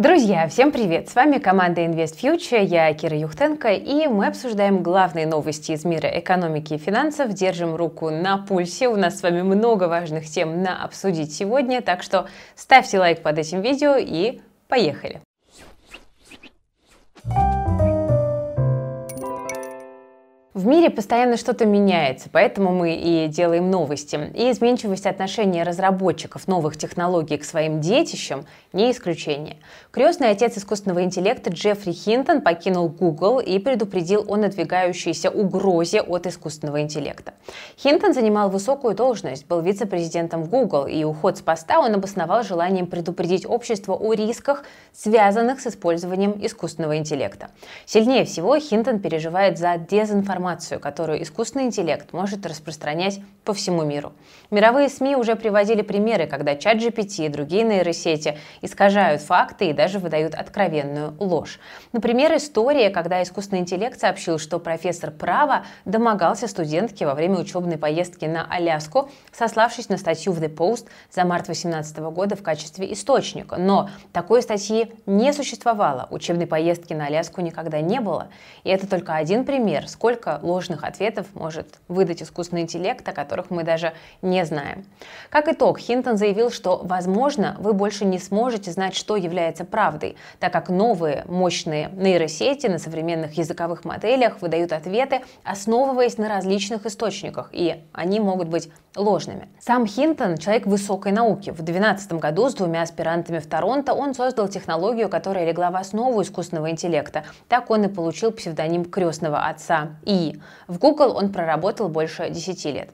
Друзья, всем привет! С вами команда Invest Future, я Кира Юхтенко, и мы обсуждаем главные новости из мира экономики и финансов, держим руку на пульсе. У нас с вами много важных тем на обсудить сегодня, так что ставьте лайк под этим видео и поехали! В мире постоянно что-то меняется, поэтому мы и делаем новости. И изменчивость отношения разработчиков новых технологий к своим детищам не исключение. Крестный отец искусственного интеллекта Джеффри Хинтон покинул Google и предупредил о надвигающейся угрозе от искусственного интеллекта. Хинтон занимал высокую должность, был вице-президентом Google, и уход с поста он обосновал желанием предупредить общество о рисках, связанных с использованием искусственного интеллекта. Сильнее всего Хинтон переживает за дезинформацию информацию, которую искусственный интеллект может распространять по всему миру. Мировые СМИ уже приводили примеры, когда чат GPT и другие нейросети искажают факты и даже выдают откровенную ложь. Например, история, когда искусственный интеллект сообщил, что профессор права домогался студентке во время учебной поездки на Аляску, сославшись на статью в The Post за март 2018 года в качестве источника. Но такой статьи не существовало, учебной поездки на Аляску никогда не было. И это только один пример, сколько сколько ложных ответов может выдать искусственный интеллект, о которых мы даже не знаем. Как итог, Хинтон заявил, что, возможно, вы больше не сможете знать, что является правдой, так как новые мощные нейросети на современных языковых моделях выдают ответы, основываясь на различных источниках, и они могут быть ложными. Сам Хинтон – человек высокой науки. В 2012 году с двумя аспирантами в Торонто он создал технологию, которая легла в основу искусственного интеллекта. Так он и получил псевдоним крестного отца И. В Google он проработал больше 10 лет.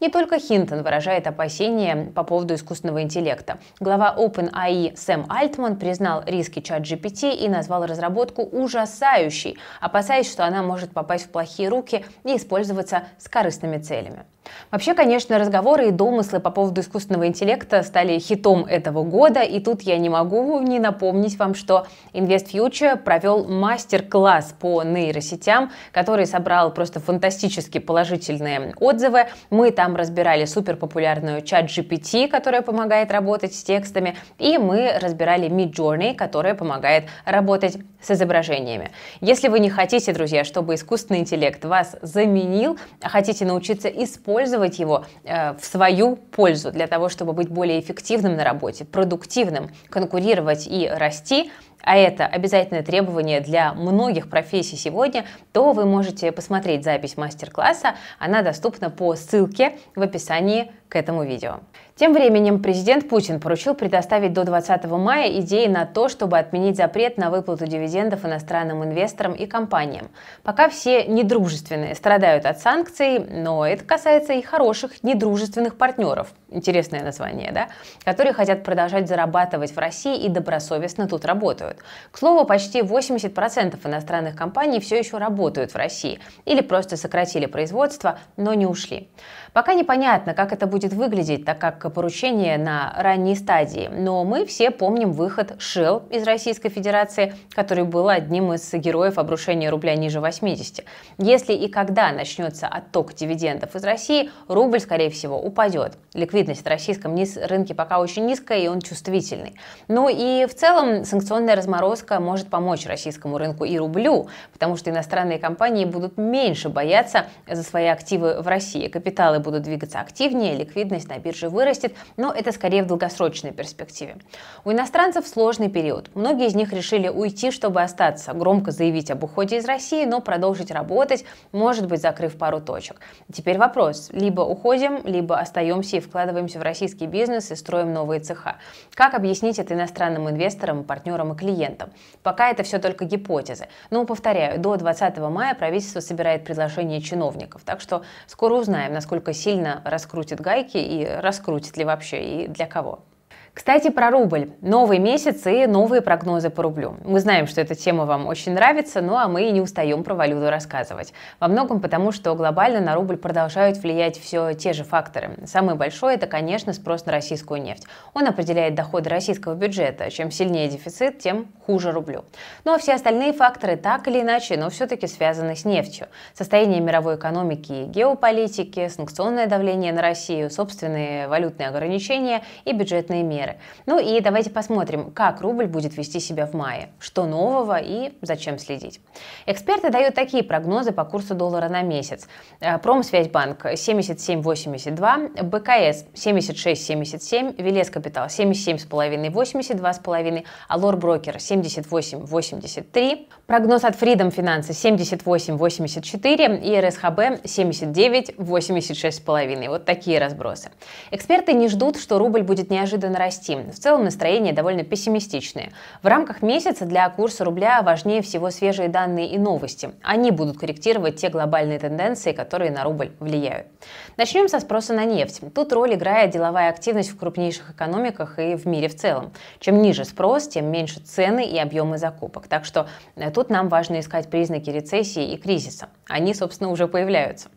Не только Хинтон выражает опасения по поводу искусственного интеллекта. Глава OpenAI Сэм Альтман признал риски чат GPT и назвал разработку ужасающей, опасаясь, что она может попасть в плохие руки и использоваться с корыстными целями. Вообще, конечно, разговоры и домыслы по поводу искусственного интеллекта стали хитом этого года, и тут я не могу не напомнить вам, что Invest Future провел мастер-класс по нейросетям, который собрал просто фантастически положительные отзывы. Мы там разбирали суперпопулярную чат GPT, которая помогает работать с текстами, и мы разбирали Midjourney, которая помогает работать с изображениями. Если вы не хотите, друзья, чтобы искусственный интеллект вас заменил, а хотите научиться использовать его э, в свою пользу для того, чтобы быть более эффективным на работе, продуктивным, конкурировать и расти, а это обязательное требование для многих профессий сегодня, то вы можете посмотреть запись мастер-класса. Она доступна по ссылке в описании к этому видео. Тем временем президент Путин поручил предоставить до 20 мая идеи на то, чтобы отменить запрет на выплату дивидендов иностранным инвесторам и компаниям. Пока все недружественные страдают от санкций, но это касается и хороших недружественных партнеров, интересное название, да, которые хотят продолжать зарабатывать в России и добросовестно тут работают. К слову, почти 80% иностранных компаний все еще работают в России или просто сократили производство, но не ушли. Пока непонятно, как это будет выглядеть, так как поручение на ранней стадии, но мы все помним выход Shell из Российской Федерации, который был одним из героев обрушения рубля ниже 80. Если и когда начнется отток дивидендов из России, рубль, скорее всего, упадет. Ликвидность в российском рынке пока очень низкая, и он чувствительный. Ну и в целом санкционная разморозка может помочь российскому рынку и рублю, потому что иностранные компании будут меньше бояться за свои активы в России. Капиталы будут двигаться активнее, ликвидность на бирже вырастет, но это скорее в долгосрочной перспективе. У иностранцев сложный период. Многие из них решили уйти, чтобы остаться, громко заявить об уходе из России, но продолжить работать, может быть, закрыв пару точек. Теперь вопрос. Либо уходим, либо остаемся и вкладываемся в российский бизнес и строим новые цеха. Как объяснить это иностранным инвесторам, партнерам и клиентам? Пока это все только гипотезы. Но, повторяю, до 20 мая правительство собирает предложения чиновников, так что скоро узнаем, насколько сильно раскрутит гайки и раскрутит ли вообще и для кого. Кстати, про рубль. Новый месяц и новые прогнозы по рублю. Мы знаем, что эта тема вам очень нравится, ну а мы и не устаем про валюту рассказывать. Во многом потому, что глобально на рубль продолжают влиять все те же факторы. Самый большой – это, конечно, спрос на российскую нефть. Он определяет доходы российского бюджета. Чем сильнее дефицит, тем хуже рублю. Ну а все остальные факторы так или иначе, но все-таки связаны с нефтью. Состояние мировой экономики и геополитики, санкционное давление на Россию, собственные валютные ограничения и бюджетные меры меры. Ну и давайте посмотрим, как рубль будет вести себя в мае, что нового и зачем следить. Эксперты дают такие прогнозы по курсу доллара на месяц. Э, Промсвязьбанк 77,82, БКС 76,77, Велес Капитал 77,5, 82,5, Алор Брокер 78,83, прогноз от Freedom Финансы 78,84 и РСХБ 79,86,5. Вот такие разбросы. Эксперты не ждут, что рубль будет неожиданно расти. В целом настроение довольно пессимистичное. В рамках месяца для курса рубля важнее всего свежие данные и новости. Они будут корректировать те глобальные тенденции, которые на рубль влияют. Начнем со спроса на нефть. Тут роль играет деловая активность в крупнейших экономиках и в мире в целом. Чем ниже спрос, тем меньше цены и объемы закупок. Так что э, тут нам важно искать признаки рецессии и кризиса. Они, собственно, уже появляются.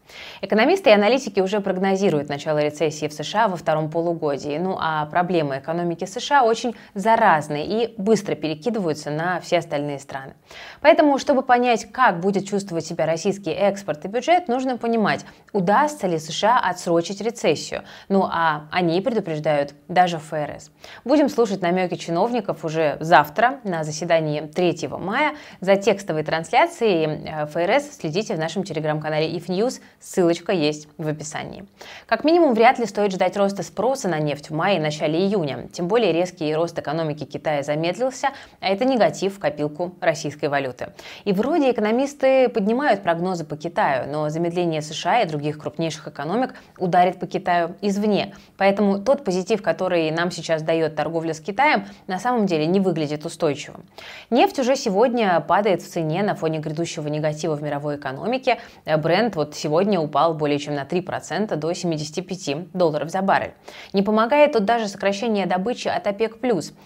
Экономисты и аналитики уже прогнозируют начало рецессии в США во втором полугодии. Ну а проблемы экономики США очень заразны и быстро перекидываются на все остальные страны. Поэтому, чтобы понять, как будет чувствовать себя российский экспорт и бюджет, нужно понимать, удастся ли США отсрочить рецессию. Ну а они предупреждают даже ФРС. Будем слушать намеки чиновников уже завтра на заседании 3 мая. За текстовой трансляцией э, ФРС следите в нашем телеграм-канале If. Ссылочка есть в описании. Как минимум, вряд ли стоит ждать роста спроса на нефть в мае и начале июня. Тем более резкий рост экономики Китая замедлился, а это негатив в копилку российской валюты. И вроде экономисты поднимают прогнозы по Китаю, но замедление США и других крупнейших экономик ударит по Китаю извне. Поэтому тот позитив, который нам сейчас дает торговля с Китаем, на самом деле не выглядит устойчивым. Нефть уже сегодня падает в цене на фоне грядущего негатива в мировой экономике. Бренд вот сегодня упал более чем на 3% до 75 долларов за баррель. Не помогает тут даже сокращение добычи от ОПЕК+.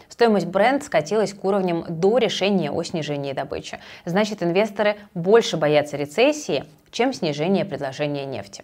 Стоимость бренд скатилась к уровням до решения о снижении добычи. Значит, инвесторы больше боятся рецессии, чем снижение предложения нефти.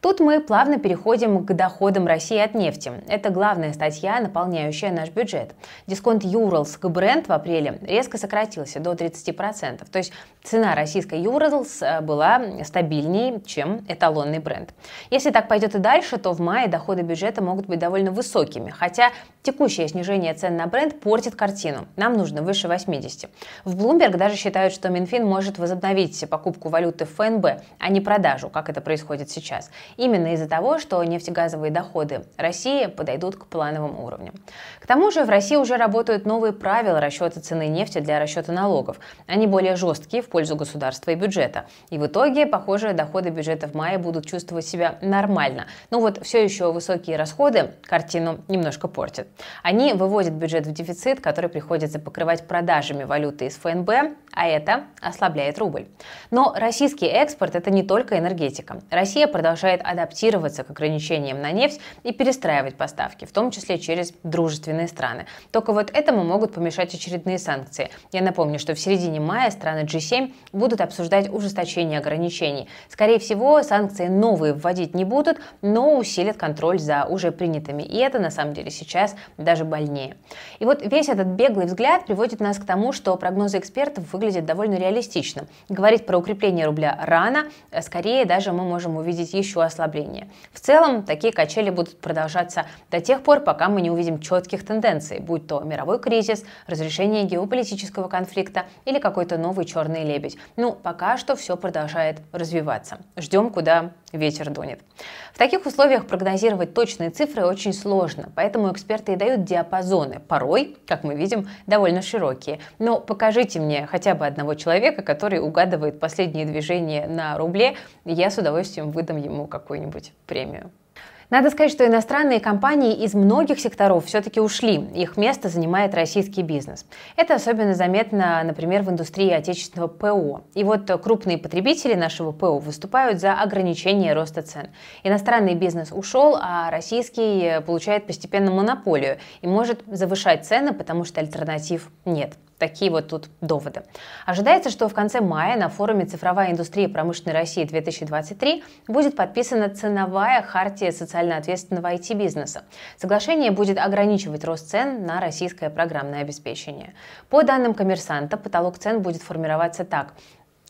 Тут мы плавно переходим к доходам России от нефти. Это главная статья, наполняющая наш бюджет. Дисконт Юралс к бренд в апреле резко сократился до 30%. То есть цена российской Юралс э, была стабильнее, чем эталонный бренд. Если так пойдет и дальше, то в мае доходы бюджета могут быть довольно высокими. Хотя текущее снижение цен на бренд портит картину. Нам нужно выше 80. В Bloomberg даже считают, что Минфин может возобновить покупку валюты ФНБ, а не продажу, как это происходит сейчас. Именно из-за того, что нефтегазовые доходы России подойдут к плановым уровням. К тому же в России уже работают новые правила расчета цены нефти для расчета налогов. Они более жесткие в пользу государства и бюджета. И в итоге, похоже, доходы бюджета в мае будут чувствовать себя нормально. Но вот все еще высокие расходы картину немножко портят. Они выводят бюджет в дефицит, который приходится покрывать продажами валюты из ФНБ, а это ослабляет рубль. Но российский экспорт – это не только энергетика. Россия продолжает адаптироваться к ограничениям на нефть и перестраивать поставки, в том числе через дружественные страны. Только вот этому могут помешать очередные санкции. Я напомню, что в середине мая страны G7 будут обсуждать ужесточение ограничений. Скорее всего, санкции новые вводить не будут, но усилят контроль за уже принятыми. И это на самом деле сейчас даже больнее. И вот весь этот беглый взгляд приводит нас к тому, что прогнозы экспертов выглядят довольно реалистично. Говорить про укрепление рубля рано, скорее даже мы можем увидеть еще ослабление. В целом, такие качели будут продолжаться до тех пор, пока мы не увидим четких тенденций, будь то мировой кризис, разрешение геополитического конфликта или какой-то новый черный лебедь. Ну, пока что все продолжает развиваться. Ждем, куда ветер дунет. В таких условиях прогнозировать точные цифры очень сложно, поэтому эксперты и дают диапазоны, порой, как мы видим, довольно широкие. Но покажите мне хотя бы одного человека, который угадывает последние движения на рубле, и я с удовольствием выдам ему какую-нибудь премию. Надо сказать, что иностранные компании из многих секторов все-таки ушли. Их место занимает российский бизнес. Это особенно заметно, например, в индустрии отечественного ПО. И вот крупные потребители нашего ПО выступают за ограничение роста цен. Иностранный бизнес ушел, а российский получает постепенно монополию и может завышать цены, потому что альтернатив нет. Такие вот тут доводы. Ожидается, что в конце мая на форуме «Цифровая индустрия промышленной России-2023» будет подписана ценовая хартия социально ответственного IT-бизнеса. Соглашение будет ограничивать рост цен на российское программное обеспечение. По данным коммерсанта, потолок цен будет формироваться так.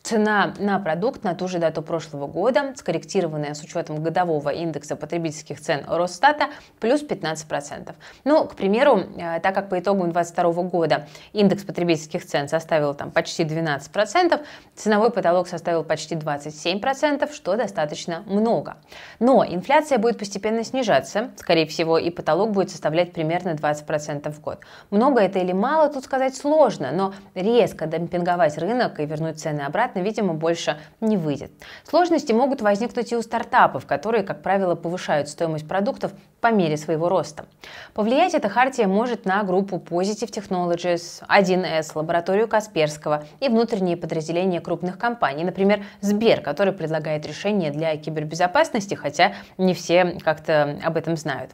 Цена на продукт на ту же дату прошлого года, скорректированная с учетом годового индекса потребительских цен Росстата, плюс 15%. Ну, к примеру, э, так как по итогам 2022 года индекс потребительских цен составил там почти 12%, ценовой потолок составил почти 27%, что достаточно много. Но инфляция будет постепенно снижаться, скорее всего, и потолок будет составлять примерно 20% в год. Много это или мало, тут сказать сложно, но резко демпинговать рынок и вернуть цены обратно обратно, видимо, больше не выйдет. Сложности могут возникнуть и у стартапов, которые, как правило, повышают стоимость продуктов по мере своего роста. Повлиять эта хартия может на группу Positive Technologies, 1С, лабораторию Касперского и внутренние подразделения крупных компаний, например, Сбер, который предлагает решения для кибербезопасности, хотя не все как-то об этом знают.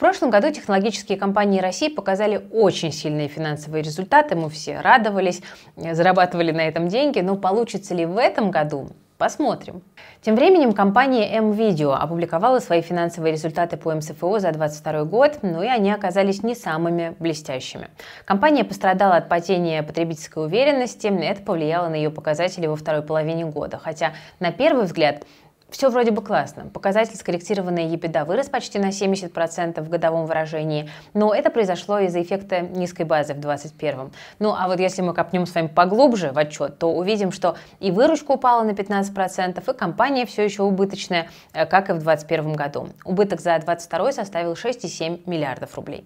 Прошлом году технологические компании России показали очень сильные финансовые результаты, мы все радовались, зарабатывали на этом деньги, но получится ли в этом году, Посмотрим. Тем временем компания M-Video опубликовала свои финансовые результаты по МСФО за 2022 год, но и они оказались не самыми блестящими. Компания пострадала от падения потребительской уверенности, это повлияло на ее показатели во второй половине года, хотя на первый взгляд все вроде бы классно. Показатель скорректированной EBITDA вырос почти на 70% в годовом выражении, но это произошло из-за эффекта низкой базы в 2021. Ну а вот если мы копнем с вами поглубже в отчет, то увидим, что и выручка упала на 15%, и компания все еще убыточная, э, как и в 2021 году. Убыток за 2022 составил 6,7 миллиардов рублей.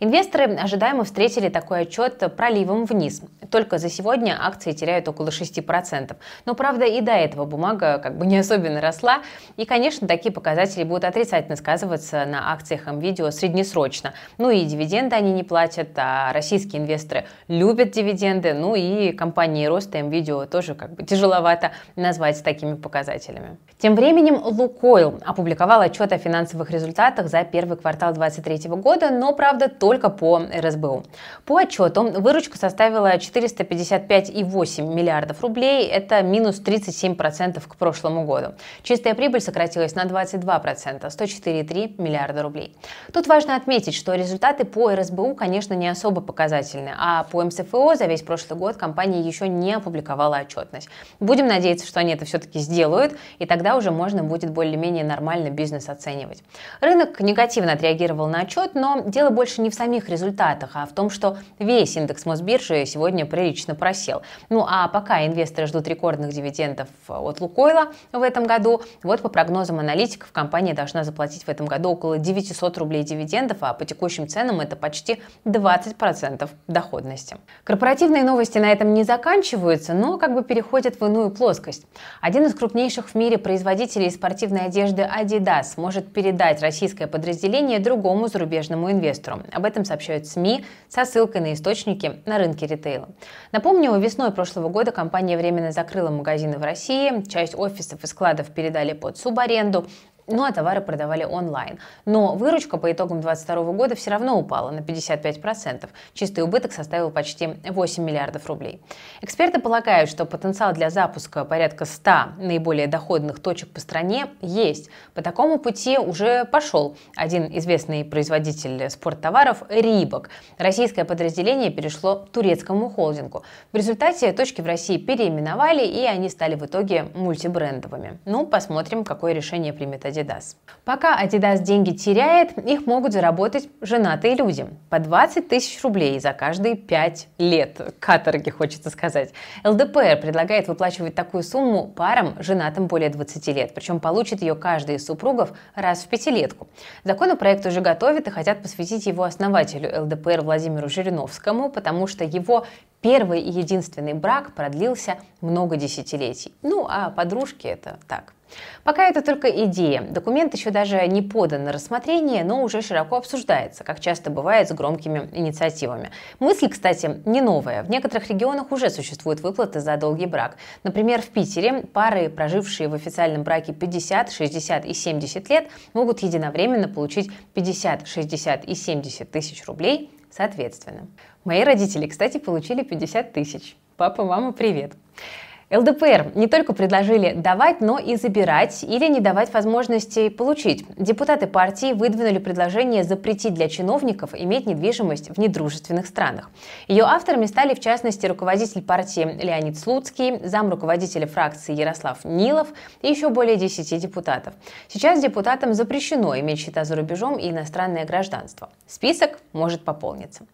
Инвесторы ожидаемо встретили такой отчет проливом вниз. Только за сегодня акции теряют около 6%. Но правда и до этого бумага как бы не особенно росла росла. И, конечно, такие показатели будут отрицательно сказываться на акциях МВидео среднесрочно. Ну и дивиденды они не платят, а российские инвесторы любят дивиденды. Ну и компании роста МВидео тоже как бы тяжеловато назвать такими показателями. Тем временем Лукойл опубликовал отчет о финансовых результатах за первый квартал 2023 года, но, правда, только по РСБУ. По отчету выручка составила 455,8 миллиардов рублей, это минус 37% к прошлому году. Чистая прибыль сократилась на 22%, 104,3 миллиарда рублей. Тут важно отметить, что результаты по РСБУ, конечно, не особо показательны, а по МСФО за весь прошлый год компания еще не опубликовала отчетность. Будем надеяться, что они это все-таки сделают, и тогда уже можно будет более-менее нормально бизнес оценивать. Рынок негативно отреагировал на отчет, но дело больше не в самих результатах, а в том, что весь индекс Мосбиржи сегодня прилично просел. Ну а пока инвесторы ждут рекордных дивидендов от Лукойла в этом году, вот по прогнозам аналитиков, компания должна заплатить в этом году около 900 рублей дивидендов, а по текущим ценам это почти 20% доходности. Корпоративные новости на этом не заканчиваются, но как бы переходят в иную плоскость. Один из крупнейших в мире производителей спортивной одежды Adidas может передать российское подразделение другому зарубежному инвестору. Об этом сообщают СМИ со ссылкой на источники на рынке ритейла. Напомню, весной прошлого года компания временно закрыла магазины в России, часть офисов и складов передала передали под субаренду, ну а товары продавали онлайн. Но выручка по итогам 2022 года все равно упала на 55%. Чистый убыток составил почти 8 миллиардов рублей. Эксперты полагают, что потенциал для запуска порядка 100 наиболее доходных точек по стране есть. По такому пути уже пошел один известный производитель спорттоваров Рибок. Российское подразделение перешло турецкому холдингу. В результате точки в России переименовали, и они стали в итоге мультибрендовыми. Ну, посмотрим, какое решение примет Adidas. Пока Adidas деньги теряет, их могут заработать женатые люди. По 20 тысяч рублей за каждые 5 лет. Каторги, хочется сказать. ЛДПР предлагает выплачивать такую сумму парам, женатым более 20 лет. Причем получит ее каждый из супругов раз в пятилетку. Законопроект уже готовят и хотят посвятить его основателю ЛДПР Владимиру Жириновскому, потому что его первый и единственный брак продлился много десятилетий. Ну, а подружки это так. Пока это только идея. Документ еще даже не подан на рассмотрение, но уже широко обсуждается, как часто бывает с громкими инициативами. Мысль, кстати, не новая. В некоторых регионах уже существуют выплаты за долгий брак. Например, в Питере пары, прожившие в официальном браке 50, 60 и 70 лет, могут единовременно получить 50, 60 и 70 тысяч рублей соответственно. Мои родители, кстати, получили 50 тысяч. Папа, мама, привет. ЛДПР не только предложили давать, но и забирать или не давать возможности получить. Депутаты партии выдвинули предложение запретить для чиновников иметь недвижимость в недружественных странах. Ее авторами стали, в частности, руководитель партии Леонид Слуцкий, зам руководителя фракции Ярослав Нилов и еще более 10 депутатов. Сейчас депутатам запрещено иметь счета за рубежом и иностранное гражданство. Список может пополниться.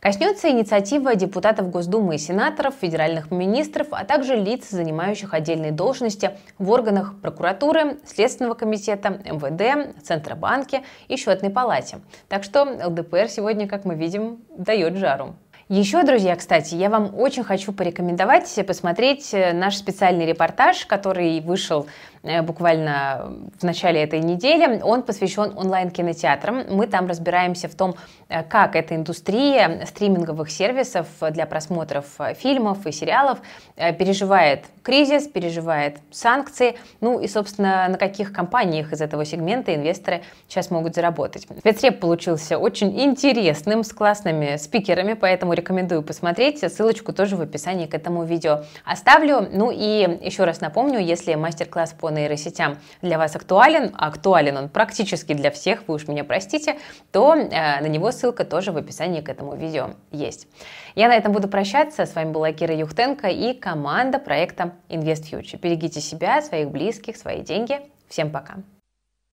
Коснется инициатива депутатов Госдумы и сенаторов, федеральных министров, а также лиц, занимающих отдельные должности в органах прокуратуры, Следственного комитета, МВД, Центробанке и Счетной палате. Так что ЛДПР сегодня, как мы видим, дает жару. Еще, друзья, кстати, я вам очень хочу порекомендовать посмотреть наш специальный репортаж, который вышел буквально в начале этой недели. Он посвящен онлайн-кинотеатрам. Мы там разбираемся в том, э, как эта индустрия стриминговых сервисов для просмотров э, фильмов и сериалов переживает кризис, переживает санкции, ну и, собственно, на каких компаниях из этого сегмента инвесторы сейчас могут заработать. Спецреп получился очень интересным, с классными спикерами, поэтому рекомендую посмотреть. Ссылочку тоже в описании к этому видео оставлю. Ну и еще раз напомню, если мастер-класс по нейросетям для вас актуален, а актуален он практически для всех, вы уж меня простите, то э, на него ссылка тоже в описании к этому видео есть. Я на этом буду прощаться. С вами была Кира Юхтенко и команда проекта Invest Future. Берегите себя, своих близких, свои деньги. Всем пока!